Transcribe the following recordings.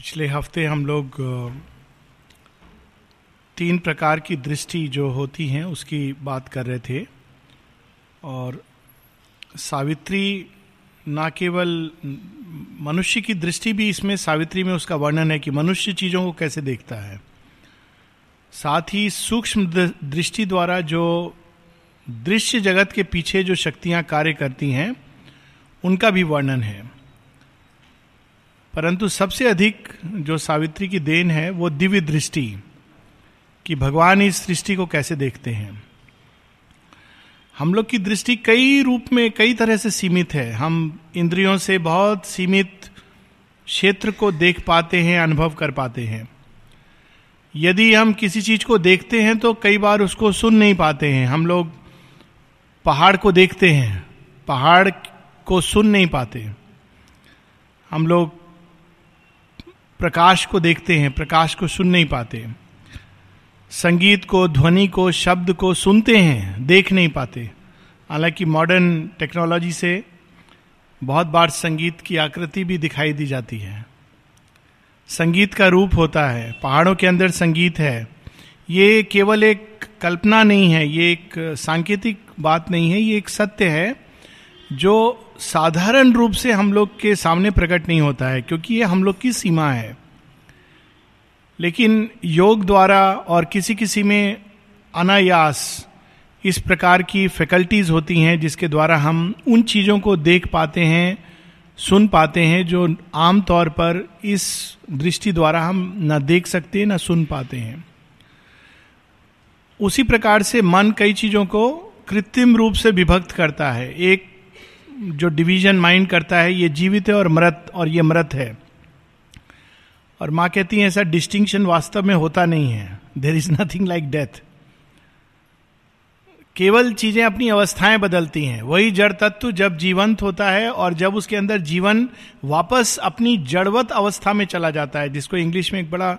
पिछले हफ़्ते हम लोग तीन प्रकार की दृष्टि जो होती हैं उसकी बात कर रहे थे। और सावित्री ना केवल मनुष्य की दृष्टि भी इसमें, सावित्री में उसका वर्णन है कि मनुष्य चीज़ों को कैसे देखता है। साथ ही सूक्ष्म दृष्टि द्वारा जो दृश्य जगत के पीछे जो शक्तियाँ कार्य करती हैं, उनका भी वर्णन है। परंतु सबसे अधिक जो सावित्री की देन है, वो दिव्य दृष्टि कि भगवान इस सृष्टि को कैसे देखते हैं। हम लोग की दृष्टि कई रूप में, कई तरह से सीमित है। हम इंद्रियों से बहुत सीमित क्षेत्र को देख पाते हैं, अनुभव कर पाते हैं। यदि हम किसी चीज़ को देखते हैं तो कई बार उसको सुन नहीं पाते हैं। हम लोग पहाड़ को देखते हैं, पहाड़ को सुन नहीं पाते। हम लोग प्रकाश को देखते हैं, प्रकाश को सुन नहीं पाते। संगीत को, ध्वनि को, शब्द को सुनते हैं, देख नहीं पाते। हालाँकि मॉडर्न टेक्नोलॉजी से बहुत बार संगीत की आकृति भी दिखाई दी जाती है। संगीत का रूप होता है, पहाड़ों के अंदर संगीत है। ये केवल एक कल्पना नहीं है, ये एक सांकेतिक बात नहीं है, ये एक सत्य है, जो साधारण रूप से हम लोग के सामने प्रकट नहीं होता है, क्योंकि ये हम लोग की सीमा है। लेकिन योग द्वारा और किसी किसी में अनायास इस प्रकार की फैकल्टीज होती हैं, जिसके द्वारा हम उन चीज़ों को देख पाते हैं, सुन पाते हैं, जो आमतौर पर इस दृष्टि द्वारा हम न देख सकते, न सुन पाते हैं। उसी प्रकार से मन कई चीज़ों को कृत्रिम रूप से विभक्त करता है। एक जो डिवीज़न माइंड करता है, ये जीवित है और मृत, और ये मृत है। और माँ कहती है, ऐसा डिस्टिंक्शन वास्तव में होता नहीं है। There is nothing like death केवल चीज़ें अपनी अवस्थाएँ बदलती हैं। वही जड़ तत्व जब जीवंत होता है और जब उसके अंदर जीवन वापस अपनी जड़वत अवस्था में चला जाता है, जिसको इंग्लिश में एक बड़ा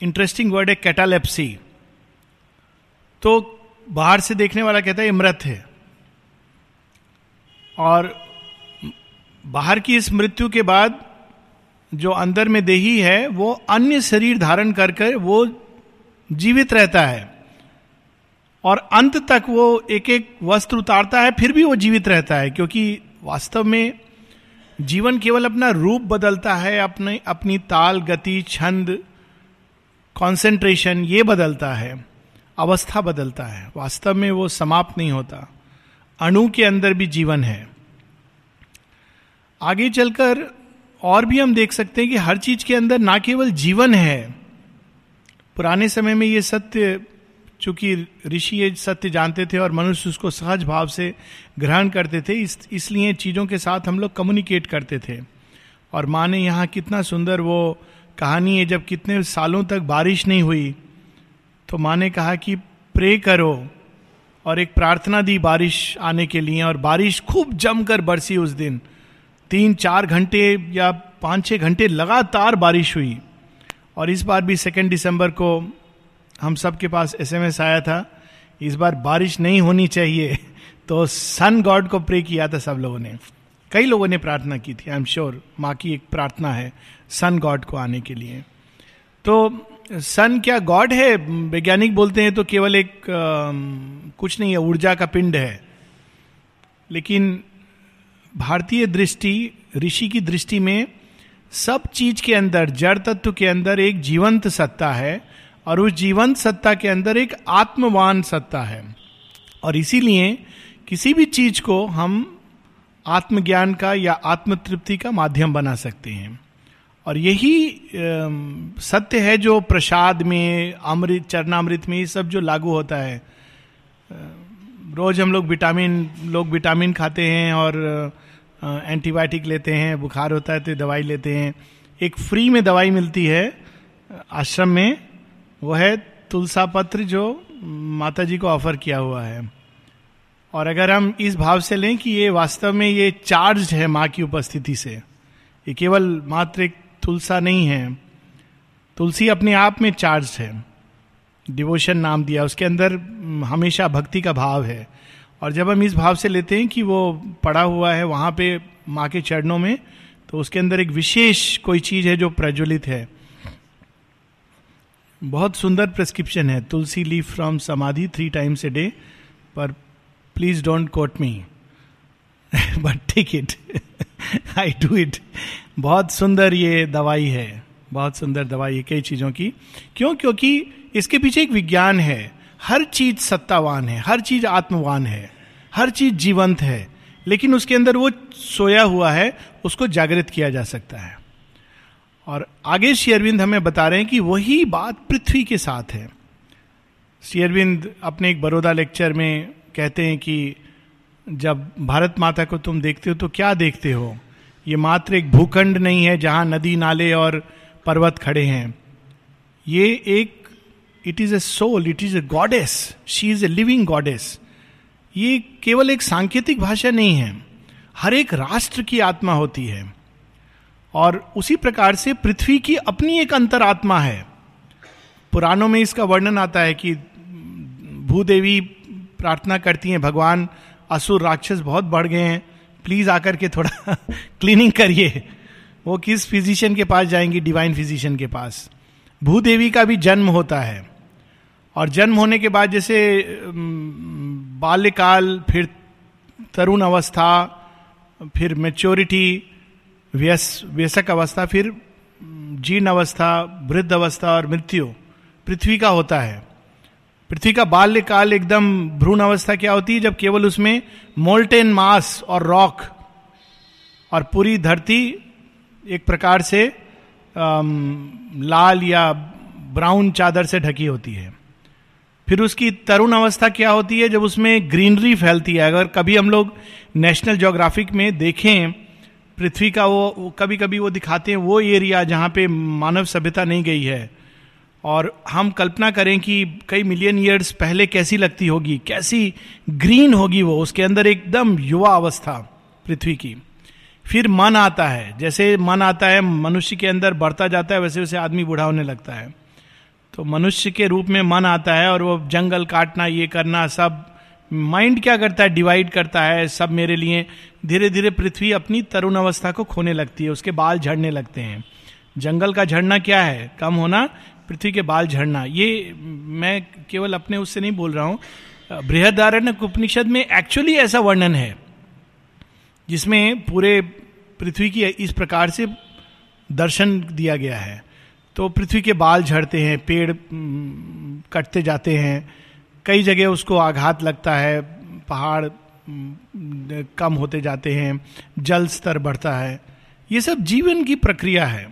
इंटरेस्टिंग वर्ड है कैटालेप्सी तो बाहर से देखने वाला कहता है मृत है। और बाहर की इस मृत्यु के बाद जो अंदर में देही है, वो अन्य शरीर धारण कर कर वो जीवित रहता है। और अंत तक वो एक एक वस्त्र उतारता है, फिर भी वो जीवित रहता है, क्योंकि वास्तव में जीवन केवल अपना रूप बदलता है, अपने, अपनी ताल, गति, छंद कंसंट्रेशन ये बदलता है, अवस्था बदलता है। वास्तव में वो समाप्त नहीं होता। अणु के अंदर भी जीवन है। आगे चलकर और भी हम देख सकते हैं कि हर चीज़ के अंदर ना केवल जीवन है। पुराने समय में ये सत्य, चूँकि ऋषि ये सत्य जानते थे और मनुष्य उसको सहज भाव से ग्रहण करते थे, इस, इसलिए चीज़ों के साथ हम लोग कम्युनिकेट करते थे। और माँ ने यहाँ कितना सुंदर वो कहानी है, जब कितने सालों तक बारिश नहीं हुई तो माँ ने कहा कि प्रे करो और एक प्रार्थना दी बारिश आने के लिए, और बारिश खूब जमकर बरसी उस दिन। तीन चार घंटे या पाँच छः घंटे लगातार बारिश हुई। और इस बार भी सेकेंड दिसंबर को हम सब के पास एसएमएस आया था इस बार बारिश नहीं होनी चाहिए। तो सन गॉड को प्रे किया था सब लोगों ने। कई लोगों ने प्रार्थना की थी आई एम श्योर माँ की एक प्रार्थना है सन गॉड को आने के लिए। तो सन क्या गॉड है? वैज्ञानिक बोलते हैं तो केवल एक आ, कुछ नहीं है ऊर्जा का पिंड है। लेकिन भारतीय दृष्टि, ऋषि की दृष्टि में सब चीज़ के अंदर, जड़ तत्व के अंदर एक जीवंत सत्ता है और उस जीवंत सत्ता के अंदर एक आत्मवान सत्ता है। और इसीलिए किसी भी चीज़ को हम आत्मज्ञान का या आत्म तृप्ति का माध्यम बना सकते हैं। और यही सत्य है जो प्रसाद में, अमृत, चरणामृत में ये सब जो लागू होता है। रोज हम लोग विटामिन लोग विटामिन खाते हैं और एंटीबायोटिक लेते हैं, बुखार होता है तो दवाई लेते हैं। एक फ्री में दवाई मिलती है, आश्रम में, वो है तुलसा पत्र जो माता जी को ऑफ़र किया हुआ है। और अगर हम इस भाव से लें कि ये वास्तव में ये चार्ज है माँ की उपस्थिति से, ये केवल मात्र एक तुलसा नहीं है, तुलसी अपने आप में चार्ज है। डिवोशन नाम दिया, उसके अंदर हमेशा भक्ति का भाव है। और जब हम इस भाव से लेते हैं कि वो पड़ा हुआ है वहाँ पे माँ के चरणों में तो उसके अंदर एक विशेष कोई चीज़ है जो प्रज्वलित है। बहुत सुंदर प्रेस्क्रिप्शन है, tulsi leave from samadhi three times a day पर please don't quote me but take it I do it बहुत सुंदर ये दवाई है, बहुत सुंदर दवाई है कई चीज़ों की। क्यों? क्योंकि इसके पीछे एक विज्ञान है। हर चीज़ सत्तावान है, हर चीज़ आत्मवान है, हर चीज़ जीवंत है, लेकिन उसके अंदर वो सोया हुआ है, उसको जागृत किया जा सकता है। और आगे शेयरविंद हमें बता रहे हैं कि वही बात पृथ्वी के साथ है। शेयरविंद अपने एक बड़ौदा लेक्चर में कहते हैं कि जब भारत माता को तुम देखते हो तो क्या देखते हो? ये मात्र एक भूखंड नहीं है जहाँ नदी नाले और पर्वत खड़े हैं। ये एक it is a soul it is a goddess she is a living goddess ये केवल एक सांकेतिक भाषा नहीं है। हर एक राष्ट्र की आत्मा होती है। और उसी प्रकार से पृथ्वी की अपनी एक अंतरात्मा है। पुराणों में इसका वर्णन आता है कि भूदेवी प्रार्थना करती हैं, भगवान, असुर राक्षस बहुत बढ़ गए हैं। प्लीज़ आकर के थोड़ा क्लीनिंग करिए। वो किस फिजिशियन के पास जाएँगी? डिवाइन फिजिशियन के पास। भूदेवी का भी जन्म होता है। और जन्म होने के बाद जैसे बाल्यकाल, फिर तरुण अवस्था, फिर मेच्योरिटी व्यस, व्यसक अवस्था, फिर जीर्ण अवस्था, वृद्ध अवस्था और मृत्यु, पृथ्वी का होता है। पृथ्वी का बाल्यकाल एकदम भ्रूण अवस्था क्या होती है? जब केवल उसमें मोल्टेन मास और रॉक और पूरी धरती एक प्रकार से लाल या ब्राउन चादर से ढकी होती है। फिर उसकी तरुण अवस्था क्या होती है? जब उसमें ग्रीनरी फैलती है। अगर कभी हम लोग नेशनल जोग्राफिक में देखें, पृथ्वी का वो कभी कभी वो दिखाते हैं, वो एरिया जहाँ पे मानव सभ्यता नहीं गई है। और हम कल्पना करें कि कई मिलियन ईयर्स पहले कैसी लगती होगी, कैसी ग्रीन होगी वो, उसके अंदर एकदम युवा अवस्था पृथ्वी की। फिर मन आता है। जैसे मन आता है, मनुष्य के अंदर बढ़ता जाता है वैसे वैसे आदमी बूढ़ा होने लगता है। तो मनुष्य के रूप में मन आता है और वो जंगल काटना, ये करना, सब माइंड क्या करता है? डिवाइड करता है सब मेरे लिए। धीरे धीरे पृथ्वी अपनी तरुण अवस्था को खोने लगती है, उसके बाल झड़ने लगते हैं। जंगल का झड़ना क्या है? कम होना, पृथ्वी के बाल झड़ना। ये मैं केवल अपने उससे नहीं बोल रहा हूँ। बृहदारण्य उपनिषद में एक्चुअली ऐसा वर्णन है। जिसमें पूरे पृथ्वी की इस प्रकार से दर्शन दिया गया है। तो पृथ्वी के बाल झड़ते हैं, पेड़ कटते जाते हैं। कई जगह उसको आघात लगता है, पहाड़ कम होते जाते हैं, जल स्तर बढ़ता है। ये सब जीवन की प्रक्रिया है।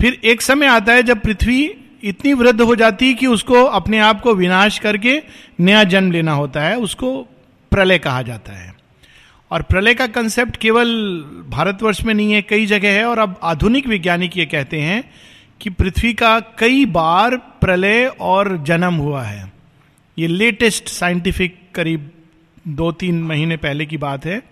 फिर एक समय आता है जब पृथ्वी इतनी वृद्ध हो जाती है कि उसको अपने आप को विनाश करके नया जन्म लेना होता है, उसको प्रलय कहा जाता है। और प्रलय का कंसेप्ट केवल भारतवर्ष में नहीं है कई जगह है और अब आधुनिक वैज्ञानिक ये कहते हैं कि पृथ्वी का कई बार प्रलय और जन्म हुआ है। ये लेटेस्ट साइंटिफिक करीब दो तीन महीने पहले की बात है। आ,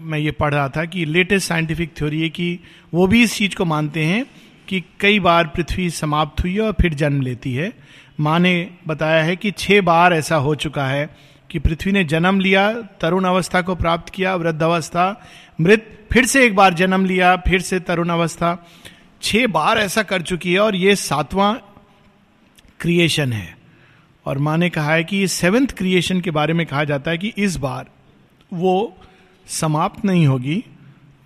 मैं ये पढ़ रहा था कि लेटेस्ट साइंटिफिक थ्योरी है कि वो भी इस चीज़ को मानते हैं कि कई बार पृथ्वी समाप्त हुई है और फिर जन्म लेती है। माँ ने बताया है कि छः बार ऐसा हो चुका है कि पृथ्वी ने जन्म लिया, तरुण अवस्था को प्राप्त किया, वृद्ध अवस्था, मृत फिर से एक बार जन्म लिया, फिर से तरुण अवस्था। छह बार ऐसा कर चुकी है और ये सातवां क्रिएशन है। और माँ ने कहा है कि ये सेवेंथ क्रिएशन के बारे में कहा जाता है कि इस बार वो समाप्त नहीं होगी,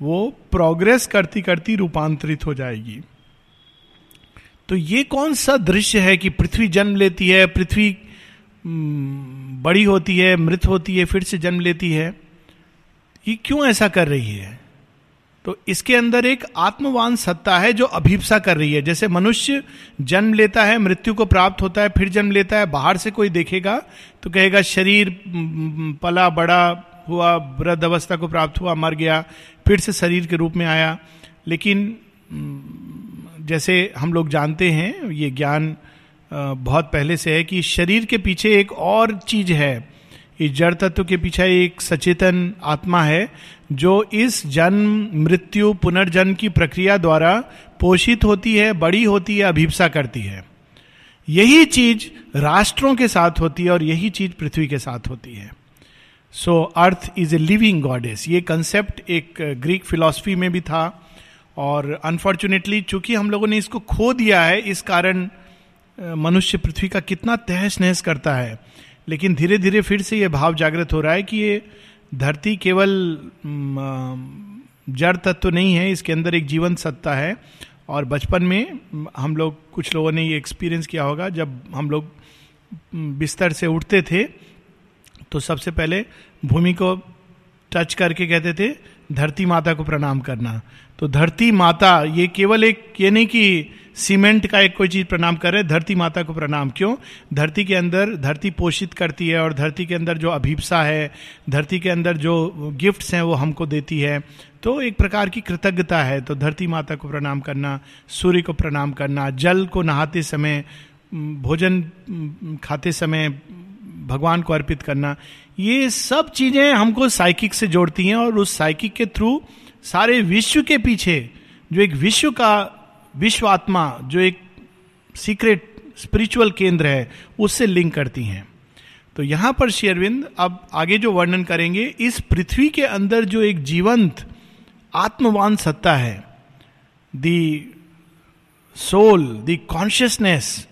वो प्रोग्रेस करती करती रूपांतरित हो जाएगी। तो ये कौन सा दृश्य है कि पृथ्वी जन्म लेती है, पृथ्वी बड़ी होती है, मृत होती है, फिर से जन्म लेती है। ये क्यों ऐसा कर रही है? तो इसके अंदर एक आत्मवान सत्ता है जो अभिप्सा कर रही है। जैसे मनुष्य जन्म लेता है, मृत्यु को प्राप्त होता है, फिर जन्म लेता है, बाहर से कोई देखेगा तो कहेगा, शरीर पला, बड़ा हुआ, वृद्ध अवस्था को प्राप्त हुआ, मर गया। फिर से शरीर के रूप में आया। लेकिन जैसे हम लोग जानते हैं, ये ज्ञान बहुत पहले से है कि शरीर के पीछे एक और चीज़ है। इस जड़ तत्व के पीछे एक सचेतन आत्मा है, जो इस जन्म, मृत्यु, पुनर्जन्म की प्रक्रिया द्वारा पोषित होती है, बड़ी होती है, अभिप्सा करती है। यही चीज़ राष्ट्रों के साथ होती है और यही चीज़ पृथ्वी के साथ होती है। So earth is a living goddess ये कंसेप्ट एक ग्रीक फिलॉसफी में भी था। और अनफॉर्चुनेटली चूँकि हम लोगों ने इसको खो दिया है, इस कारण मनुष्य पृथ्वी का कितना तहस नहस करता है। लेकिन धीरे धीरे फिर से ये भाव जागृत हो रहा है कि ये धरती केवल जड़ तत्व नहीं है, इसके अंदर एक जीवन सत्ता है। और बचपन में हम लोग, कुछ लोगों ने ये एक्सपीरियंस किया होगा, जब हम लोग बिस्तर से उठते थे तो सबसे पहले भूमि को टच करके कहते थे, धरती माता को प्रणाम करना। तो धरती माता, ये केवल एक, ये नहीं कि सीमेंट का एक कोई चीज़ प्रणाम कर रहे धरती माता को प्रणाम। क्यों? धरती के अंदर धरती पोषित करती है और धरती के अंदर जो अभिप्सा है, धरती के अंदर जो गिफ्ट्स हैं वो हमको देती है। तो एक प्रकार की कृतज्ञता है। तो धरती माता को प्रणाम करना, सूर्य को प्रणाम करना, जल को नहाते समय, भोजन, खाते समय भगवान को अर्पित करना, ये सब चीज़ें हमको साइकिक से जोड़ती हैं और उस साइकिक के थ्रू सारे विश्व के पीछे, जो एक विश्व का विश्व आत्मा जो एक सीक्रेट स्पिरिचुअल केंद्र है, उससे लिंक करती हैं। तो यहाँ पर शेरविंद अब आगे जो वर्णन करेंगे, इस पृथ्वी के अंदर जो एक जीवंत, आत्मवान सत्ता है the soul the consciousness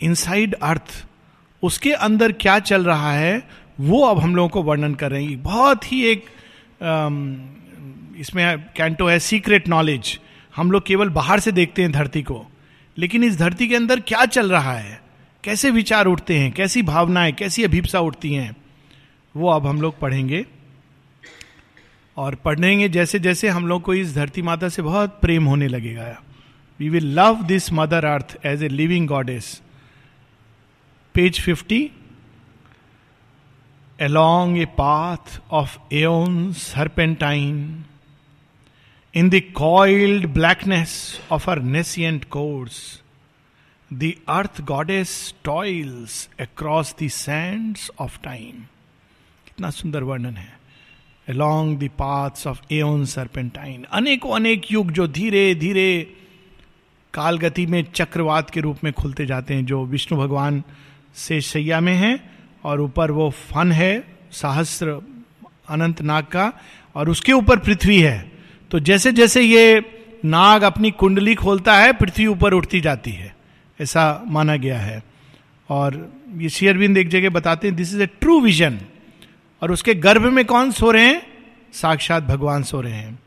inside earth उसके अंदर क्या चल रहा है, वो अब हम लोगों को वर्णन कर रहे हैं। बहुत ही एक इसमें कैंटो है सीक्रेट नॉलेज हम लोग केवल बाहर से देखते हैं धरती को। लेकिन इस धरती के अंदर क्या चल रहा है? कैसे विचार उठते हैं? कैसी भावनाएँ, कैसी अभिप्सा उठती हैं? वो अब हम लोग पढ़ेंगे। और पढ़ेंगे जैसे जैसे हम लोग को इस धरती माता से बहुत प्रेम होने लगेगा। We will love this mother earth as a living goddess page fifty along a path of aeons, serpentine In the coiled blackness of her nascent course, the earth goddess toils across the sands of time. कितना सुंदर वर्णन है along the paths of aeon serpentine. अनेकों अनेक युग जो धीरे धीरे काल गति में चक्रवात के रूप में खुलते जाते हैं जो विष्णु भगवान से शैया में है और ऊपर वो फन है सहस्त्र अनंत नाग का और उसके ऊपर पृथ्वी है तो जैसे जैसे ये नाग अपनी कुंडली खोलता है, पृथ्वी ऊपर उठती जाती है। ऐसा माना गया है। और ये शेयरबिंद एक जगह बताते हैं this is a true vision और उसके गर्भ में कौन सो रहे हैं? साक्षात भगवान सो रहे हैं।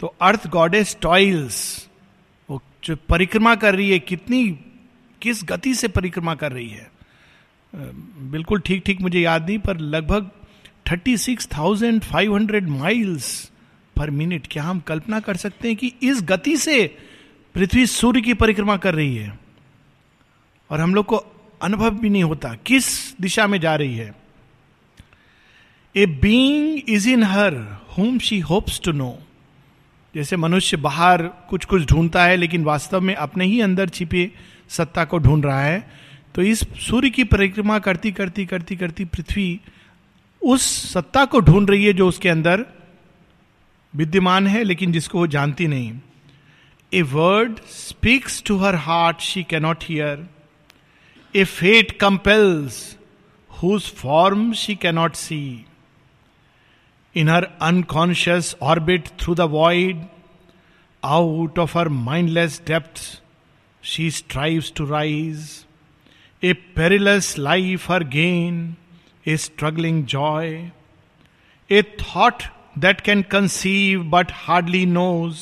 तो अर्थ गॉडेस टॉइल्स वो जो परिक्रमा कर रही है, कितनी, किस गति से परिक्रमा कर रही है? बिल्कुल ठीक ठीक मुझे याद नहीं, पर लगभग thirty six thousand five hundred miles per minute, क्या हम कल्पना कर सकते हैं कि इस गति से पृथ्वी सूर्य की परिक्रमा कर रही है? और हम लोग को अनुभव भी नहीं होता, किस दिशा में जा रही है? A being is in her home she hopes to know जैसे मनुष्य बाहर कुछ कुछ ढूंढता है, लेकिन वास्तव में अपने ही अंदर छिपे सत्ता को ढूंढ रहा है तो इस सूर्य की परिक्रमा करती करती करती करती पृथ्वी उस सत्ता को ढूंढ रही है जो उसके अंदर विद्यमान है, लेकिन जिसको वो जानती नहीं। A word speaks to her heart she cannot hear a fate compels whose form she cannot see in her unconscious orbit through the void out of her mindless depth she strives to rise a perilous life her gain a struggling joy a thought that can conceive but hardly knows,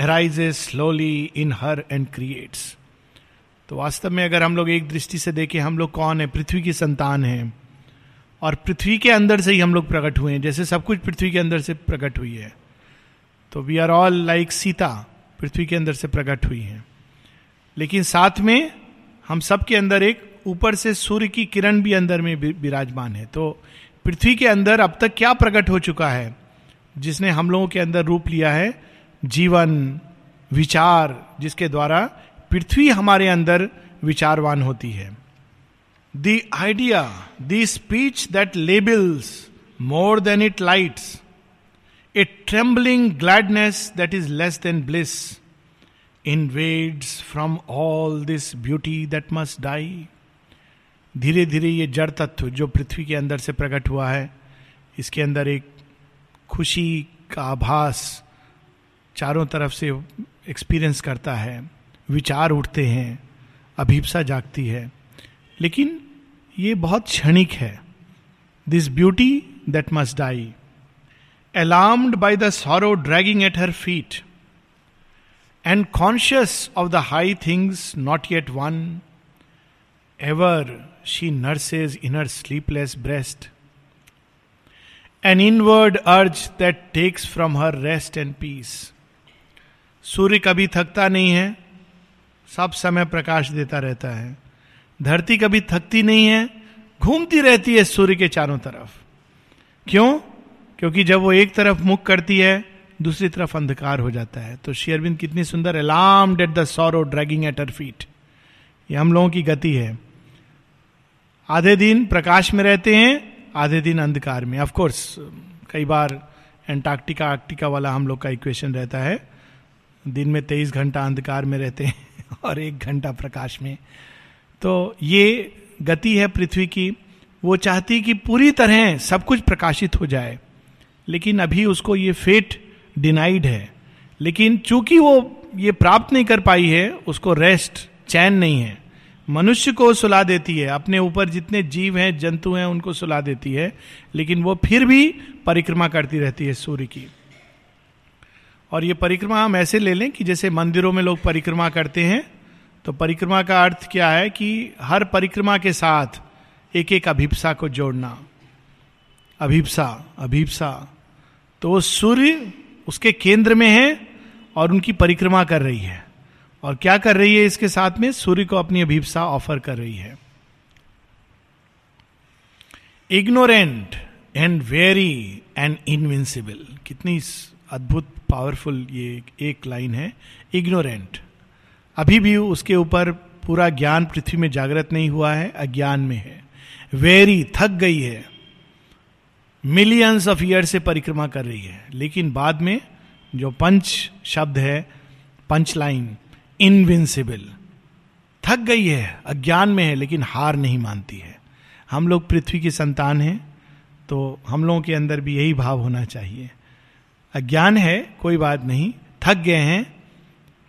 arises slowly in her and creates. तो वास्तव में अगर हम लोग एक दृष्टि से देखें, हम लोग कौन है? पृथ्वी की संतान है। और पृथ्वी के अंदर से ही हम लोग प्रकट हुए हैं, जैसे सब कुछ पृथ्वी के अंदर से प्रकट हुई है। तो we are all like Sita पृथ्वी के अंदर से प्रकट हुई है। लेकिन साथ में हम सब के अंदर एक ऊपर से सूर्य की किरण भी अंदर में विराजमान है। तो पृथ्वी के अंदर अब तक क्या प्रकट हो चुका है? जिसने हम लोगों के अंदर रूप लिया है, जीवन, विचार, जिसके द्वारा पृथ्वी हमारे अंदर विचारवान होती है। The idea the speech that labels more than it lights a trembling gladness that is less than bliss invades from all this beauty that must die धीरे धीरे ये जड़ तत्व जो पृथ्वी के अंदर से प्रकट हुआ है, इसके अंदर एक खुशी का आभास चारों तरफ़ से एक्सपीरियंस करता है, विचार उठते हैं, अभिप्सा जागती है। लेकिन ये बहुत क्षणिक है। This beauty that must die alarmed by the sorrow dragging at her feet and conscious of the high things not yet won ever she nurses in her sleepless breast an inward urge that takes from her rest and peace सूर्य कभी थकता नहीं है सब समय प्रकाश देता रहता है धरती कभी थकती नहीं है घूमती रहती है सूर्य के चारों तरफ़ क्यों क्योंकि जब वो एक तरफ़ मुख करती है दूसरी तरफ़ अंधकार हो जाता है तो शेयरबिंद कितनी सुंदर alarm that the sorrow dragging at her feet ये हम लोगों की गति है आधे दिन प्रकाश में रहते हैं, आधे दिन अंधकार में। ऑफ़ कोर्स कई बार एंटार्क्टिका आर्क्टिका वाला हम लोग का इक्वेशन रहता है। दिन में तेईस घंटा अंधकार में रहते हैं और एक घंटा प्रकाश में। तो ये गति है पृथ्वी की। वो चाहती कि पूरी तरह सब कुछ प्रकाशित हो जाए। लेकिन अभी उसको ये फेट डिनाइड है। लेकिन चूँकि वो ये प्राप्त नहीं कर पाई है, उसको रेस्ट चैन नहीं है। मनुष्य को सुला देती है। अपने ऊपर जितने जीव हैं, जंतु हैं, उनको सुला देती है। लेकिन वो फिर भी परिक्रमा करती रहती है सूर्य की। और ये परिक्रमा हम ऐसे ले लें कि जैसे मंदिरों में लोग परिक्रमा करते हैं तो परिक्रमा का अर्थ क्या है कि हर परिक्रमा के साथ एक एक अभिप्सा को जोड़ना। अभिप्सा अभिप्सा। तो सूर्य उसके केंद्र में है और उनकी परिक्रमा कर रही है। और क्या कर रही है इसके साथ में? सूर्य को अपनी अभिप्सा ऑफ़र कर रही है। Ignorant and weary and invincible कितनी अद्भुत पावरफुल ये एक लाइन है। इग्नोरेंट अभी भी उसके ऊपर पूरा ज्ञान पृथ्वी में जागृत नहीं हुआ है, अज्ञान में है। वेरी थक गई है। मिलियंस ऑफ़ ईयर से परिक्रमा कर रही है। लेकिन बाद में जो पंच शब्द है पंच लाइन इनविंसिबल थक गई है, अज्ञान में है, लेकिन हार नहीं मानती है। हम लोग पृथ्वी की संतान हैं तो हम लोगों के अंदर भी यही भाव होना चाहिए। अज्ञान है, कोई बात नहीं। थक गए हैं,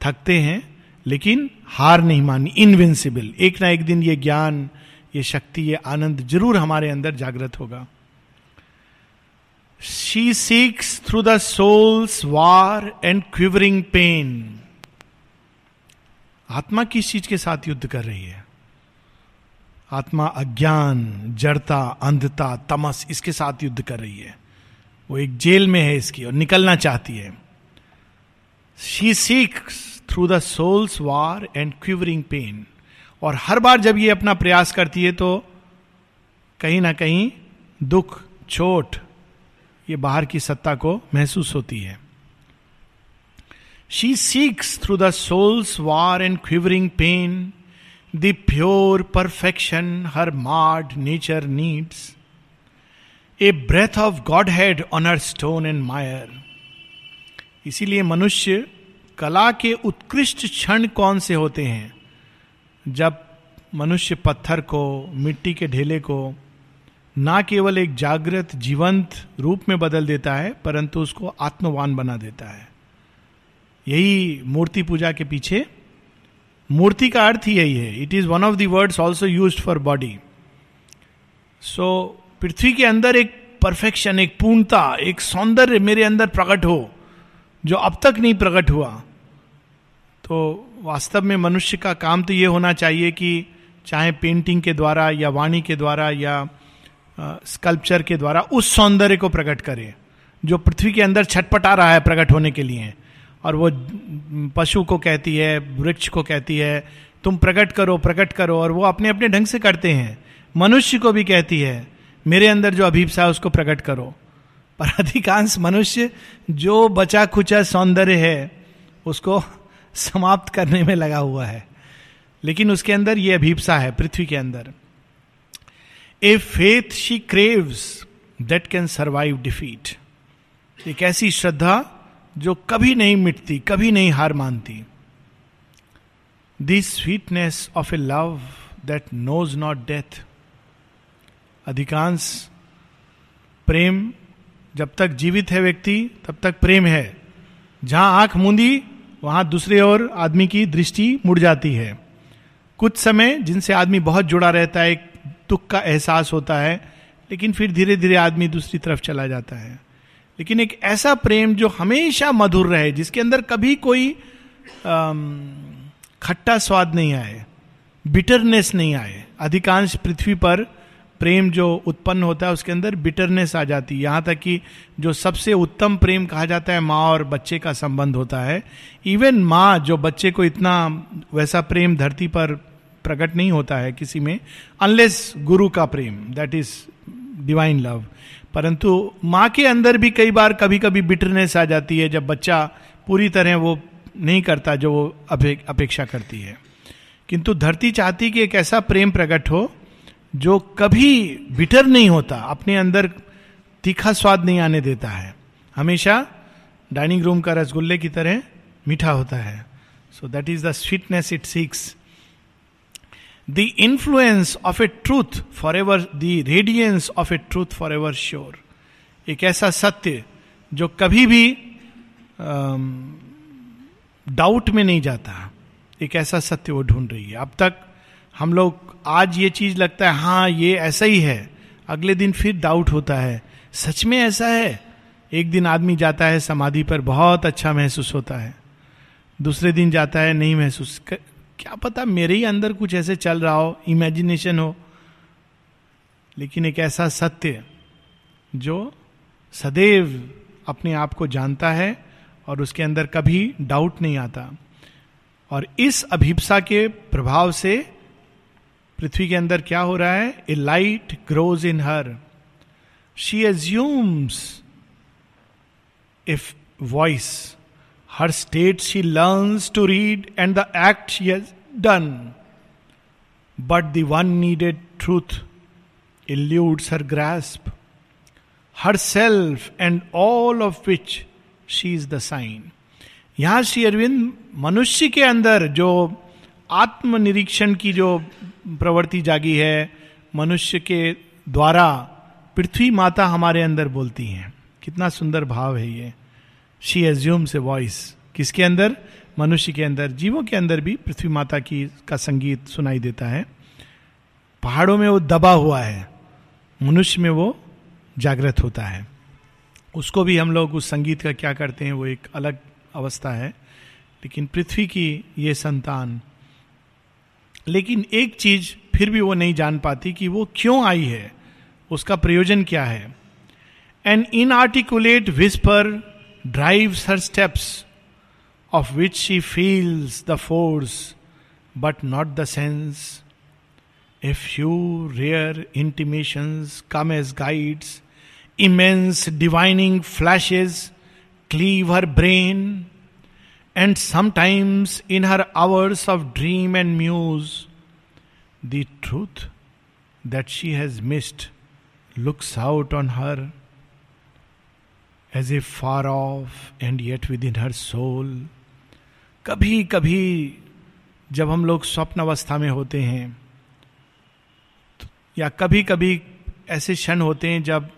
थकते हैं, लेकिन हार नहीं मानी इनविंसिबल एक ना एक दिन ये ज्ञान, ये शक्ति, ये आनंद ज़रूर हमारे अंदर जागृत होगा। She seeks through the soul's war and quivering pain आत्मा किस चीज़ के साथ युद्ध कर रही है? आत्मा अज्ञान, जड़ता, अंधता, तमस इसके साथ युद्ध कर रही है। वो एक जेल में है इसकी और निकलना चाहती है। She seek through the soul's war and quivering pain और हर बार जब ये अपना प्रयास करती है तो कहीं ना कहीं दुख, चोट, ये बाहर की सत्ता को महसूस होती है। Seeks through the soul's war and quivering pain the pure perfection her marred nature needs a breath of Godhead on her stone and mire इसीलिए मनुष्य कला के उत्कृष्ट क्षण कौन से होते हैं? जब मनुष्य पत्थर को, मिट्टी के ढेले को ना केवल एक जागृत, जीवंत रूप में बदल देता है, परंतु उसको आत्मवान बना देता है। यही मूर्ति पूजा के पीछे। मूर्ति का अर्थ ही यही है। It is one of the words also use for body so पृथ्वी के अंदर एक परफेक्शन एक पूर्णता, एक सौंदर्य मेरे अंदर प्रकट हो, जो अब तक नहीं प्रकट हुआ। तो वास्तव में मनुष्य का काम तो ये होना चाहिए कि चाहे पेंटिंग के द्वारा या वाणी के द्वारा या स्कल्पचर के द्वारा उस सौंदर्य को प्रकट करे, जो पृथ्वी के अंदर छटपटा रहा है प्रकट होने के लिए। और वो पशु को कहती है, वृक्ष को कहती है, तुम प्रकट करो प्रकट करो, और वो अपने अपने ढंग से करते हैं। मनुष्य को भी कहती है, मेरे अंदर जो अभिप्सा है, उसको प्रकट करो। पर अधिकांश मनुष्य जो बचा खुचा सौंदर्य है, उसको समाप्त करने में लगा हुआ है। लेकिन उसके अंदर ये अभिप्सा है, पृथ्वी के अंदर। A faith she craves that can survive defeat. एक ऐसी श्रद्धा जो कभी नहीं मिटती, कभी नहीं हार मानती। This sweetness of a love that knows not death अधिकांश प्रेम जब तक जीवित है व्यक्ति, तब तक प्रेम है। जहाँ आँख मूंदी, वहाँ दूसरे ओर आदमी की दृष्टि मुड़ जाती है। कुछ समय जिनसे आदमी बहुत जुड़ा रहता है, एक दुख का एहसास होता है, लेकिन फिर धीरे धीरे आदमी दूसरी तरफ़ चला जाता है। लेकिन एक ऐसा प्रेम जो हमेशा मधुर रहे, जिसके अंदर कभी कोई खट्टा स्वाद नहीं आए बिटरनेस नहीं आए, अधिकांश पृथ्वी पर प्रेम जो उत्पन्न होता है, उसके अंदर बिटरनेस आ जाती है। यहाँ तक कि जो सबसे उत्तम प्रेम कहा जाता है, माँ और बच्चे का संबंध होता है। इवन माँ, जो बच्चे को इतना, वैसा प्रेम धरती पर प्रकट नहीं होता है किसी में अनलेस गुरु का प्रेम दैट इज़ डिवाइन लव परंतु माँ के अंदर भी कई बार कभी कभी बिटरनेस आ जाती है जब बच्चा पूरी तरह वो नहीं करता जो वो अपेक्षा करती है। किंतु धरती चाहती कि एक ऐसा प्रेम प्रकट हो जो कभी बिटर नहीं होता, अपने अंदर तीखा स्वाद नहीं आने देता है। हमेशा डाइनिंग रूम का रसगुल्ले की तरह मीठा होता है। So that is the sweetness it seeks of a truth for ever the radiance of a truth for ever sure एक ऐसा सत्य जो कभी भी डाउट um, में नहीं जाता। एक ऐसा सत्य वो ढूंढ रही है। अब तक हम लोग आज ये चीज़ लगता है हाँ ये ऐसा ही है। अगले दिन फिर डाउट होता है। सच में ऐसा है? एक दिन आदमी जाता है समाधि पर बहुत अच्छा महसूस होता है। दूसरे दिन जाता है नहीं महसूस क्या पता मेरे ही अंदर कुछ ऐसे चल रहा हो इमेजिनेशन हो। लेकिन एक ऐसा सत्य जो सदैव अपने आप को जानता है और उसके अंदर कभी डाउट नहीं आता। और इस अभिप्सा के प्रभाव से पृथ्वी के अंदर क्या हो रहा है? A light grows in her she assumes if voice her state she learns to read and the act she has done but the one needed truth eludes her grasp her self and all of which she is the sign यहाँ श्री अरविंद मनुष्य के अंदर जो आत्मनिरीक्षण की जो प्रवृत्ति जागी है, मनुष्य के द्वारा पृथ्वी माता हमारे अंदर बोलती हैं। कितना सुंदर भाव है ये। शी एज्यूम से वॉइस किसके अंदर? मनुष्य के अंदर। जीवों के अंदर भी पृथ्वी माता की, का संगीत सुनाई देता है। पहाड़ों में वो दबा हुआ है। मनुष्य में वो जागृत होता है। उसको भी हम लोग उस संगीत का क्या करते हैं, वो एक अलग अवस्था है। लेकिन पृथ्वी की ये संतान। लेकिन एक चीज़ फिर भी वो नहीं जान पाती कि वो क्यों आई है। उसका प्रयोजन क्या है? An inarticulate whisper drives her steps, of which she feels the force but not the sense. A few rare intimations come as guides, immense divining flashes cleave her brain, and sometimes in her hours of dream and muse, the truth that she has missed looks out on her. As if far off and within her soul कभी कभी जब हम लोग स्वप्न अवस्था में होते हैं, या कभी कभी ऐसे क्षण होते हैं जब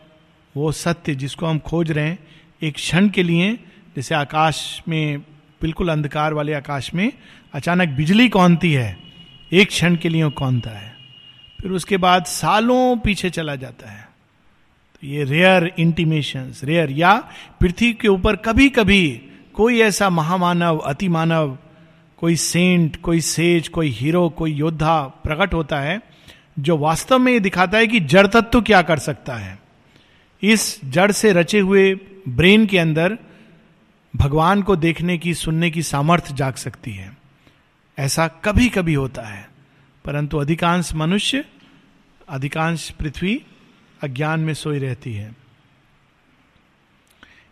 वो सत्य जिसको हम खोज रहे हैं, एक क्षण के लिए, जैसे आकाश में, बिल्कुल अंधकार वाले आकाश में, अचानक बिजली कौनती है, एक क्षण के लिए कौनता है? फिर उसके बाद सालों पीछे चला जाता है। ये रेयर इंटीमेशन रेयर या पृथ्वी के ऊपर कभी कभी कोई ऐसा महामानव अति मानव कोई सेंट कोई सेज कोई हीरो कोई योद्धा प्रकट होता है, जो वास्तव में ये दिखाता है कि जड़ तत्व क्या कर सकता है। इस जड़ से रचे हुए ब्रेन के अंदर भगवान को देखने की, सुनने की सामर्थ्य जाग सकती है। ऐसा कभी कभी होता है, परंतु अधिकांश मनुष्य, अधिकांश पृथ्वी अज्ञान में सोई रहती है।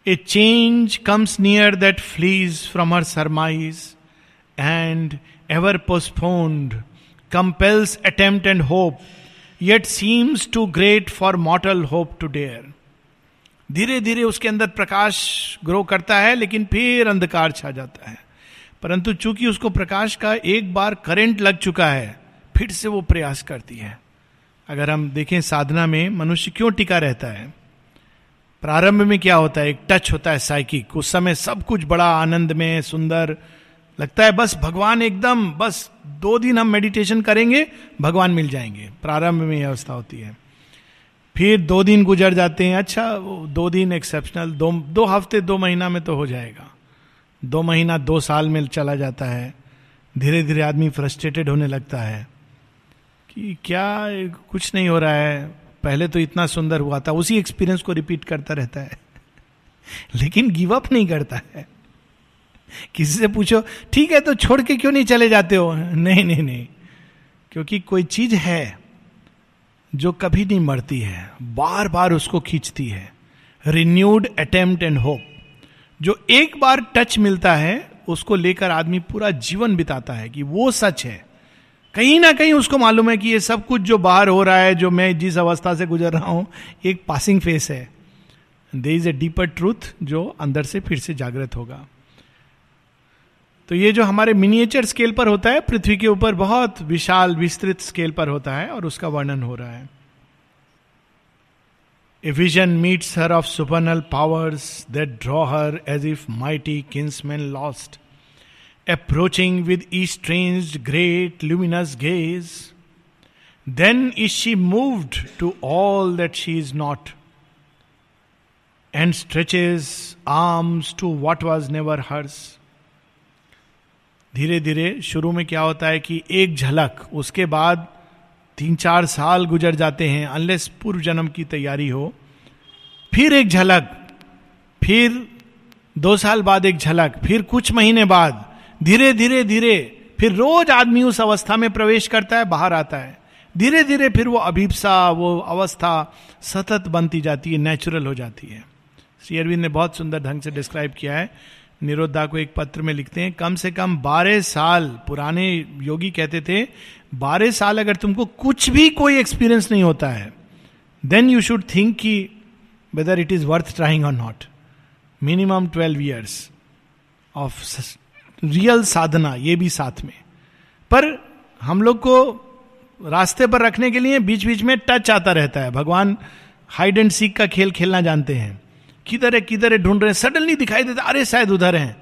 A change comes near that flees from her surmise and ever postponed compels attempt and hope yet seems too great for mortal hope to dare धीरे धीरे उसके अंदर प्रकाश ग्रो करता है, लेकिन फिर अंधकार छा जाता है। परंतु चूँकि उसको प्रकाश का एक बार करंट लग चुका है, फिर से वो प्रयास करती है। अगर हम देखें साधना में मनुष्य क्यों टिका रहता है? प्रारंभ में क्या होता है? एक टच होता है साइकिक उस समय सब कुछ बड़ा आनंद में, सुंदर। लगता है बस भगवान एकदम, बस दो दिन हम मेडिटेशन करेंगे, भगवान मिल जाएँगे। प्रारंभ में यह अवस्था होती है। फिर दो दिन गुजर जाते हैं। अच्छा दो दिन एक्सेप्शनल दो दो हफ़्ते, दो महीना में तो हो जाएगा। दो महीना, दो साल में चला जाता है। धीरे धीरे आदमी फ्रस्ट्रेटेड होने लगता है। कि क्या कुछ नहीं हो रहा है? पहले तो इतना सुंदर हुआ था, उसी एक्सपीरियंस को रिपीट करता रहता है। लेकिन गिव अप नहीं करता है। किसी से पूछो, ठीक है तो छोड़ के क्यों नहीं चले जाते हो? नहीं नहीं नहीं। क्योंकि कोई चीज़ है जो कभी नहीं मरती है बार बार उसको खींचती है। रिन्यूड अटेम्प्ट एंड होप जो एक बार टच मिलता है, उसको लेकर आदमी पूरा जीवन बिताता है कि वो सच है। कहीं ना कहीं उसको मालूम है कि ये सब कुछ जो बाहर हो रहा है, जो मैं जिस अवस्था से गुजर रहा हूँ, एक पासिंग फेस है। There is a deeper truth जो अंदर से फिर से जागृत होगा। तो ये जो हमारे मिनिएचर स्केल पर होता है, पृथ्वी के ऊपर बहुत विशाल, विस्तृत स्केल पर होता है और उसका वर्णन हो रहा है। A vision meets her of supernal powers that draw her as if mighty kinsmen lost approaching with a strange great luminous gaze then is she moved to all that she is not and stretches arms to what was never hers धीरे धीरे शुरू में क्या होता है कि एक झलक, उसके बाद तीन चार साल गुजर जाते हैं अनलेस पूर्व जन्म की तैयारी हो। फिर एक झलक, फिर दो साल बाद एक झलक, फिर कुछ महीने बाद धीरे धीरे धीरे, फिर रोज आदमी उस अवस्था में प्रवेश करता है, बाहर आता है। धीरे धीरे, फिर वो अभिप्सा, वो अवस्था सतत बनती जाती है नेचुरल हो जाती है। श्री अरविंद ने बहुत सुंदर ढंग से डिस्क्राइब किया है। निरोधा को एक पत्र में लिखते हैं, कम से कम बारह साल, पुराने योगी कहते थे, बारह साल अगर तुमको कुछ भी कोई एक्सपीरियंस नहीं होता है देन यू शुड थिंक कि whether it is worth trying और not minimum twelve years of real sadhana ये भी साथ में पर हम लोग को रास्ते पर रखने के लिए बीच बीच में टच आता रहता है भगवान हाइड एंड सीक का खेल खेलना जानते हैं किधर है किधर है ढूंढ रहे हैं सडनली दिखाई देता अरे शायद उधर है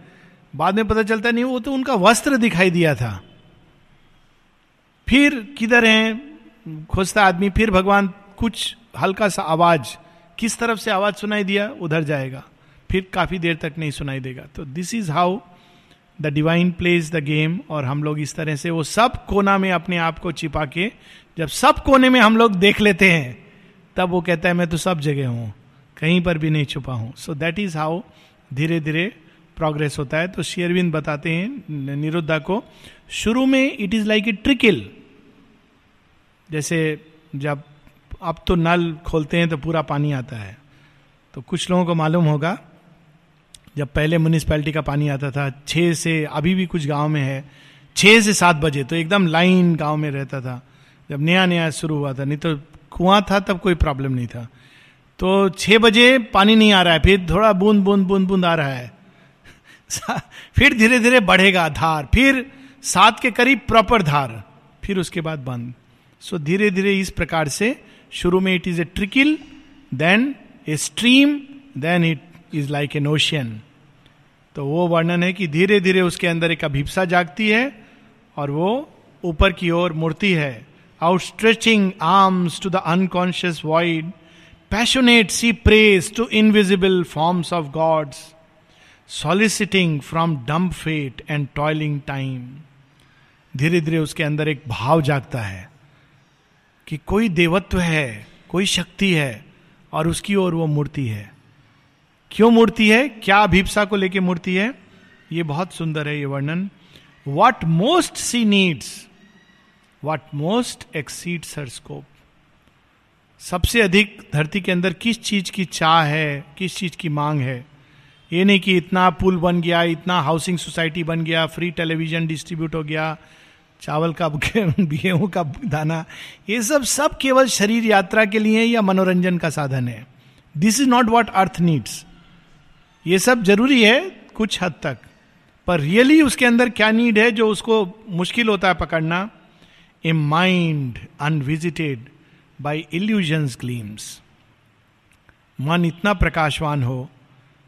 बाद में पता चलता नहीं वो तो उनका वस्त्र दिखाई दिया था फिर किधर है खोजता आदमी फिर भगवान कुछ हल्का सा आवाज़ किस तरफ़ से आवाज़ सुनाई दिया उधर जाएगा फिर काफ़ी देर तक नहीं सुनाई देगा तो this is how the divine plays the game और हम लोग इस तरह से वो सब कोना में अपने आप को छिपा के, जब सब कोने में हम लोग देख लेते हैं, तब वो कहता है, मैं तो सब जगह हूँ, कहीं पर भी नहीं छुपा हूँ. सो दैट इज़ हाउ धीरे धीरे प्रोग्रेस होता है। तो शेयरविंद बताते हैं, निरुद्धा को, शुरू में it is like a trickle जैसे जब अब तो नल खोलते हैं तो पूरा पानी आता है। तो कुछ लोगों को मालूम होगा जब पहले म्यूनिसपैलिटी का पानी आता था छः से, अभी भी कुछ गाँव में है छः से सात बजे तो एकदम लाइन गाँव में रहता था। जब नया नया शुरू हुआ था, नहीं तो कुआँ था, तब कोई प्रॉब्लम नहीं था। तो छह बजे पानी नहीं आ रहा है, फिर थोड़ा बूंद बूंद बूंद बूंद आ रहा है। फिर धीरे धीरे बढ़ेगा धार, फिर सात के करीब प्रॉपर धार, फिर उसके बाद बंद। सो धीरे धीरे इस प्रकार से शुरू में it is a trickle then a stream then it is like an ocean तो वो वर्णन है कि धीरे धीरे उसके अंदर एक अभिप्सा जागती है और वो ऊपर की ओर मूर्ति है। Outstretching arms to the unconscious void Passionate she prays to invisible forms of gods, soliciting from dumb fate and toiling time. धीरे धीरे उसके अंदर एक भाव जागता है कि कोई देवत्व है कोई शक्ति है और उसकी ओर वो मूर्ति है। क्यों मूर्ति है? क्या अभिप्सा को लेके मूर्ति है? ये बहुत सुंदर है ये वर्णन। What most she needs what most exceeds her scope सबसे अधिक धरती के अंदर किस चीज़ की चाह है, किस चीज़ की मांग है? ये नहीं कि इतना पुल बन गया, इतना हाउसिंग सोसाइटी बन गया फ्री टेलीविज़न डिस्ट्रीब्यूट हो गया, चावल का गेहूँ का दाना। ये सब सब केवल शरीर यात्रा के लिए या मनोरंजन का साधन है। This is not what earth needs ये सब ज़रूरी है कुछ हद तक। पर रियली उसके अंदर क्या नीड है जो उसको मुश्किल होता है पकड़ना? A mind unvisited by illusions gleams मन इतना प्रकाशवान हो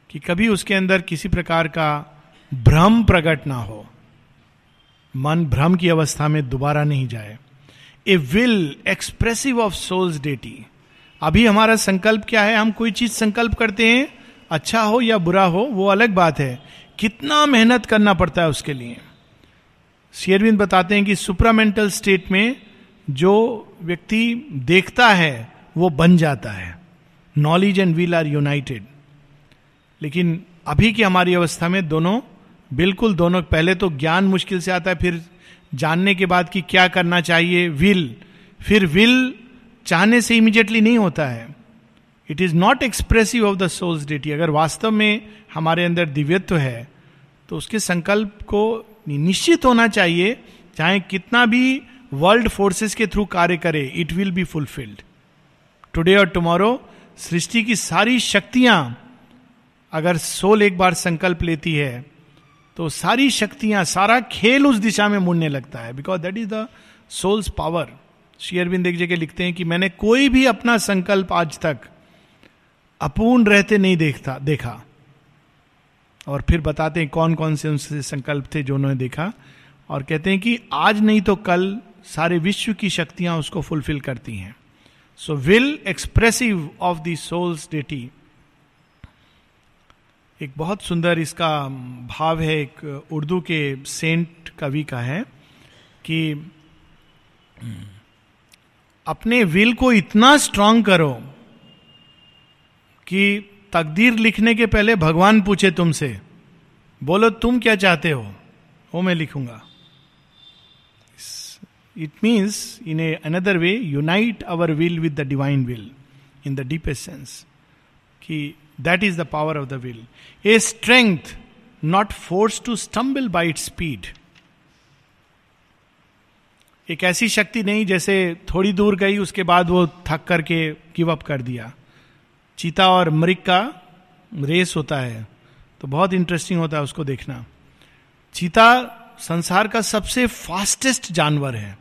कि कभी उसके अंदर किसी प्रकार का भ्रम प्रकट ना हो। मन भ्रम की अवस्था में दोबारा नहीं जाए। A will expressive of soul's deity अभी हमारा संकल्प क्या है? हम कोई चीज़ संकल्प करते हैं अच्छा हो या बुरा हो, वो अलग बात है। कितना मेहनत करना पड़ता है उसके लिए। शेयरविंद बताते हैं कि सुपरामेंटल स्टेट में जो व्यक्ति देखता है, वो बन जाता है। Knowledge and will are united. लेकिन अभी की हमारी अवस्था में दोनों, बिल्कुल दोनों, पहले तो ज्ञान मुश्किल से आता है, फिर जानने के बाद कि क्या करना चाहिए, विल। फिर विल चाहने से इमीडिएटली नहीं होता है। It is not expressive of the soul's deity अगर वास्तव में हमारे अंदर दिव्यत्व है तो उसके संकल्प को निश्चित होना चाहिए, चाहे कितना भी वर्ल्ड फोर्सेस के थ्रू कार्य करे it will be fulfilled today और टुमारो सृष्टि की सारी शक्तियाँ, अगर सोल एक बार संकल्प लेती है तो सारी शक्तियाँ, सारा खेल उस दिशा में मुड़ने लगता है because that is the soul's power Sri Aurobindo एक जगह लिखते हैं कि मैंने कोई भी अपना संकल्प आज तक अपूर्ण रहते नहीं देखता, देखा। और फिर बताते हैं कौन कौन से उनसे संकल्प थे जो उन्होंने देखा। और कहते हैं कि आज नहीं तो कल सारे विश्व की शक्तियाँ उसको फुलफिल करती हैं। So will expressive of the soul's deity एक बहुत सुंदर इसका भाव है, एक उर्दू के सेंट कवि का है कि, अपने विल को इतना स्ट्रांग करो कि तकदीर लिखने के पहले भगवान पूछे तुमसे, बोलो तुम क्या चाहते हो? वो मैं लिखूँगा। It means in a another way unite our will with the divine will in the deepest sense कि that is the power of the will a strength not force to stumble by it speed एक ऐसी शक्ति नहीं जैसे थोड़ी दूर गई, उसके बाद वो थक करके गिव अप कर दिया। चीता और मृग का रेस होता है तो बहुत इंटरेस्टिंग होता है उसको देखना। चीता संसार का सबसे फास्टेस्ट जानवर है।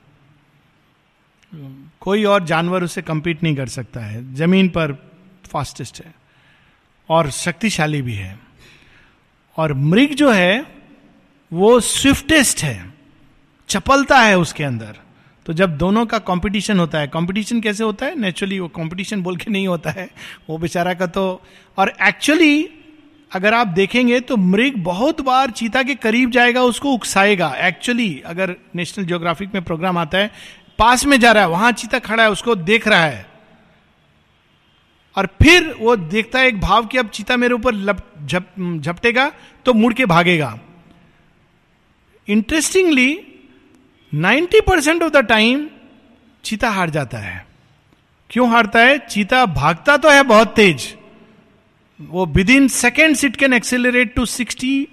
कोई और जानवर उसे कंपीट नहीं कर सकता है, ज़मीन पर फास्टेस्ट है, और शक्तिशाली भी है। और मृग जो है, वो स्विफ्टेस्ट है, चपलता है उसके अंदर। तो जब दोनों का कंपटीशन होता है कंपटीशन कैसे होता है? नेचुरली वो कंपटीशन बोल के नहीं होता है, वो बेचारा का तो और एक्चुअली अगर आप देखेंगे तो मृग बहुत बार चीता के करीब जाएगा, उसको उकसाएगा। एक्चुअली अगर नेशनल जियोग्राफिक में प्रोग्राम आता है, पास में जा रहा है, वहाँ चीता खड़ा है, उसको देख रहा है। और फिर वो देखता है, एक भाव कि अब चीता मेरे ऊपर झपटेगा तो मुड़ के भागेगा। Interestingly 90 percent of the time चीता हार जाता है। क्यों हारता है? चीता भागता तो है बहुत तेज। वो within second it can accelerate to 60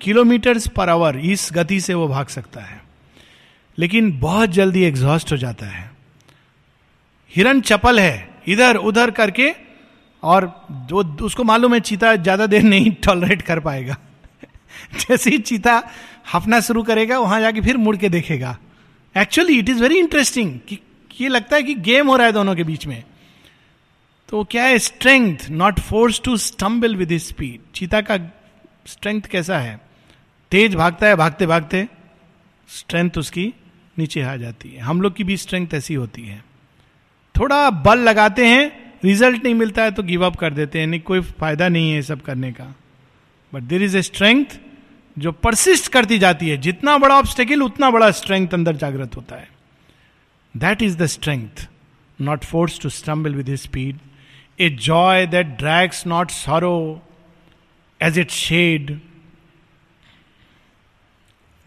kilometre per hour इस गति से वो भाग सकता है। लेकिन बहुत जल्दी एग्जॉस्ट हो जाता है। हिरन चपल है, इधर उधर करके, और जो उसको मालूम है चीता ज़्यादा देर नहीं टॉलरेट कर पाएगा। जैसे ही चीता हफना शुरू करेगा, वहाँ जाके फिर मुड़ के देखेगा। Actually it is very interesting कि ये लगता है कि गेम हो रहा है दोनों के बीच में। तो क्या है? Strength not force to stumble with speed चीता का स्ट्रेंथ कैसा है? तेज भागता है, भागते भागते स्ट्रेंथ उसकी नीचे आ जाती है। हम लोग की भी स्ट्रेंथ ऐसी होती है। थोड़ा बल लगाते हैं रिज़ल्ट नहीं मिलता है तो गिव अप कर देते हैं। नहीं, कोई फ़ायदा नहीं है सब करने का। But there is a strength जो परसिस्ट करती जाती है, जितना बड़ा ऑब्स्टेकल उतना बड़ा स्ट्रेंथ अंदर जागृत होता है। That is the strength not force to stumble with speed a joy that drags not sorrow as it shed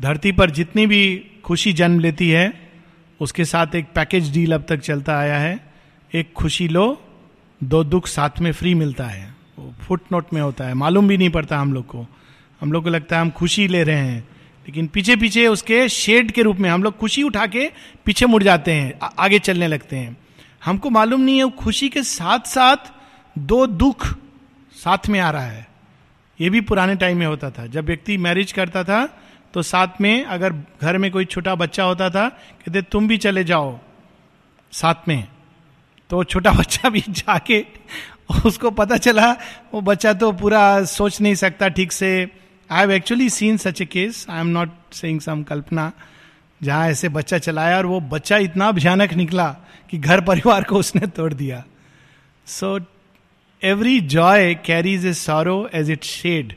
धरती पर जितनी भी खुशी जन्म लेती है, उसके साथ एक पैकेज डील अब तक चलता आया है। एक खुशी लो, दो दुख साथ में फ्री मिलता है। फुट नोट में होता है। मालूम भी नहीं पड़ता हम लोग को। हम लोग को लगता है हम खुशी ले रहे हैं। लेकिन पीछे पीछे उसके शेड के रूप में हम लोग खुशी उठा के पीछे मुड़ जाते हैं आ, आगे चलने लगते हैं। हमको मालूम नहीं है खुशी के साथ साथ दो दुख साथ में आ रहा है। ये भी पुराने टाइम में होता था। जब व्यक्ति मैरिज करता था तो साथ में अगर घर में कोई छोटा बच्चा होता था कहते तुम भी चले जाओ साथ में। तो छोटा बच्चा भी जाके उसको पता चला वो बच्चा तो पूरा सोच नहीं सकता ठीक से। I have actually seen such a case I am not saying some कल्पना जहाँ ऐसे बच्चा चलाया और वो बच्चा इतना भयानक निकला कि घर परिवार को उसने तोड़ दिया। So every joy carries a sorrow as it shed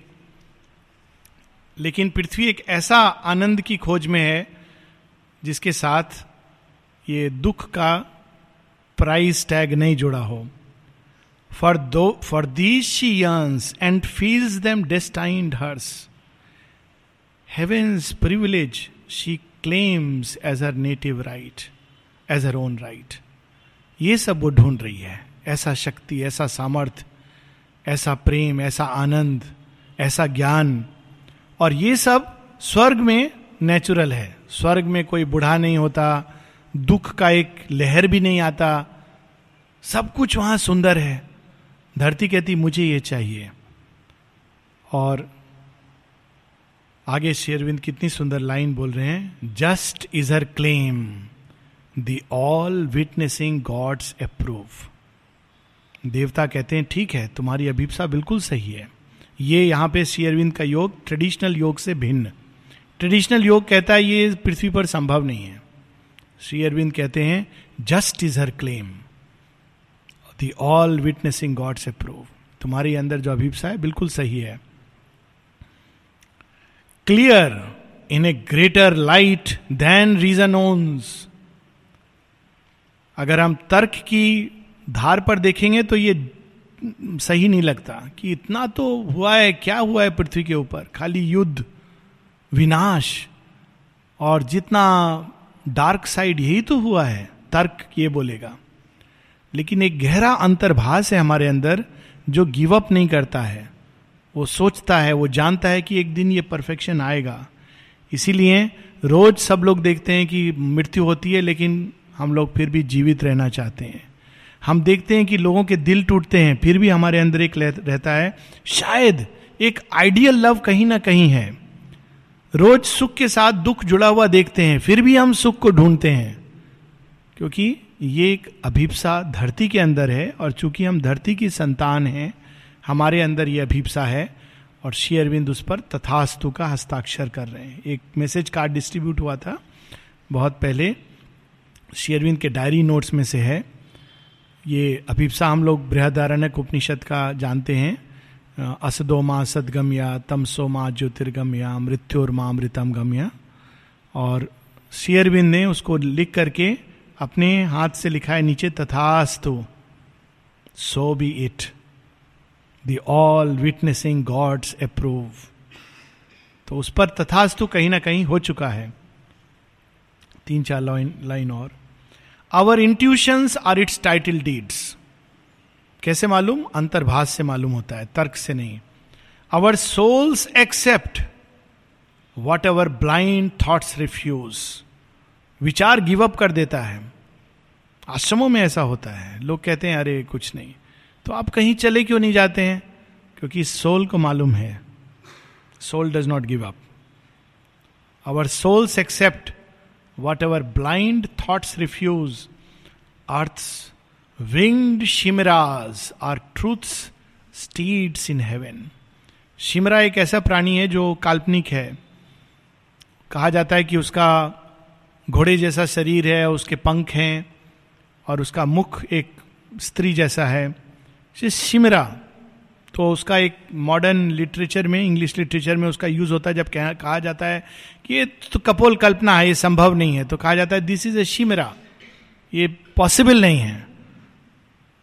लेकिन पृथ्वी एक ऐसा आनंद की खोज में है, जिसके साथ ये दुख का प्राइस टैग नहीं जुड़ा हो। For though for these she yearns and feels them destined hers heaven's privilege she claims as her native right as her own right ये सब वो ढूंढ रही है। ऐसा शक्ति, ऐसा सामर्थ्य ऐसा प्रेम, ऐसा आनंद, ऐसा ज्ञान। और ये सब स्वर्ग में नेचुरल है। स्वर्ग में कोई बुढ़ा नहीं होता, दुख का एक लहर भी नहीं आता। सब कुछ वहाँ सुंदर है। धरती कहती, मुझे ये चाहिए। और आगे शेरविंद कितनी सुंदर लाइन बोल रहे हैं just is her claim the all witnessing gods approve देवता कहते हैं, ठीक है, तुम्हारी अभिप्सा बिल्कुल सही है। ये यहाँ पे शेयरविंद का योग ट्रेडिशनल योग से भिन्न। ट्रेडिशनल योग कहता है, ये पृथ्वी पर संभव नहीं है। श्री अरविंद कहते हैं just is her claim the all witnessing god से प्रूव तुम्हारे अंदर जो अभिप्सा है, बिल्कुल सही है। Clear in a greater light than reason owns अगर हम तर्क की धार पर देखेंगे तो ये सही नहीं लगता कि इतना तो हुआ है, क्या हुआ है पृथ्वी के ऊपर? खाली युद्ध, विनाश और जितना डार्क साइड यही तो हुआ है। तर्क ये बोलेगा। लेकिन एक गहरा अंतर्भाष है हमारे अंदर जो गिव अप नहीं करता है। वो सोचता है, वो जानता है कि एक दिन ये परफेक्शन आएगा। इसीलिए रोज सब लोग देखते हैं कि मृत्यु होती है, लेकिन हम लोग फिर भी जीवित रहना चाहते हैं। हम देखते हैं कि लोगों के दिल टूटते हैं, फिर भी हमारे अंदर एक रहता है। शायद एक आइडियल लव कहीं ना कहीं है। रोज सुख के साथ दुख जुड़ा हुआ देखते हैं, फिर भी हम सुख को ढूंढते हैं। क्योंकि ये एक अभिप्सा धरती के अंदर है और चूँकि हम धरती की संतान हैं, हमारे अंदर ये अभिप्सा है और श्री अरविंद उस पर तथास्तु का हस्ताक्षर कर रहे हैं। एक मैसेज कार्ड डिस्ट्रीब्यूट हुआ था बहुत पहले। श्री अरविंद के डायरी नोट्स में से है। ये अभिप्सा हम लोग बृहदारण्यक उपनिषद का जानते हैं। असदो माँ सदगम्या तमसो माँ ज्योतिर्गम्या, मृत्युर्मा, अमृतम गम्या। और शेयरबिंद ने उसको लिख करके अपने हाथ से लिखा है नीचे तथास्तु so be it the all witnessing gods approve तो उस पर तथास्तु कहीं ना कहीं हो चुका है। तीन चार लाइन लाइन और। Our intuitions are its title deeds कैसे मालूम? अंतर्भाष से मालूम होता है, तर्क से नहीं। Our souls accept whatever blind thoughts refuse विचार गिव अप कर देता है। आश्रमों में ऐसा होता है। लोग कहते हैं, अरे, कुछ नहीं। तो आप कहीं चले क्यों नहीं जाते हैं? क्योंकि सोल को मालूम है। Soul does not give up our souls accept whatever blind thoughts refuse earth's winged chimeras are truth's steeds in heaven chimera एक ऐसा प्राणी है जो काल्पनिक है। कहा जाता है कि उसका घोड़े जैसा शरीर है, उसके पंख हैं और उसका मुख एक स्त्री जैसा है। शिमरा तो उसका एक मॉडर्न लिटरेचर में इंग्लिश लिटरेचर में उसका यूज़ होता है जब कहा जाता है कि ये तो कपोल कल्पना है, ये संभव नहीं है। तो कहा जाता है दिस इज़ ए शिमरा ये पॉसिबल नहीं है।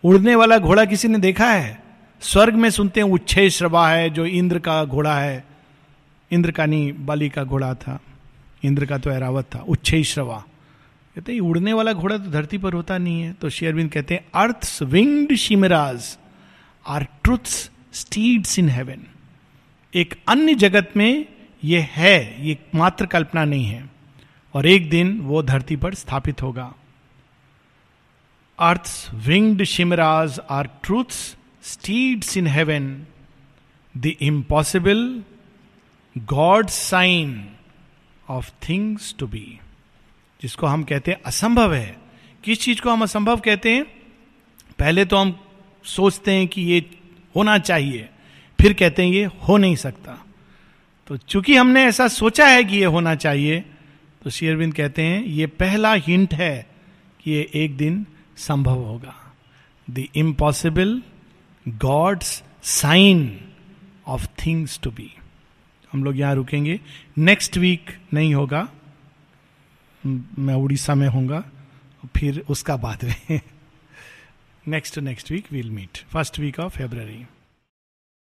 उड़ने वाला घोड़ा किसी ने देखा है? स्वर्ग में सुनते हैं उच्छे श्रवा है, जो इंद्र का घोड़ा है। इंद्र का नहीं, बाली का घोड़ा था। इंद्र का तो ऐरावत था उच्छे श्रवा कहते हैं उड़ने वाला घोड़ा तो धरती पर होता नहीं है। तो शेयरबिंद कहते हैं earth winged chimeras are truth's steeds in heaven एक अन्य जगत में ये है ये मात्र कल्पना नहीं है। और एक दिन वो धरती पर स्थापित होगा। Earth's winged chimeras are truths, steeds in heaven the impossible God sign of things to be जिसको हम कहते हैं असंभव है। किस चीज़ को हम असंभव कहते हैं? पहले तो हम सोचते हैं कि ये होना चाहिए, फिर कहते हैं ये हो नहीं सकता। तो चूँकि हमने ऐसा सोचा है कि ये होना चाहिए तो शेयरविंद कहते हैं, ये पहला हिंट है कि ये एक दिन संभव होगा। The impossible God's sign of things to be हम लोग यहाँ रुकेंगे। नेक्स्ट वीक नहीं होगा। मैं उड़ीसा में होऊँगा। फिर उसका बाद में। Next next week will meet first week of February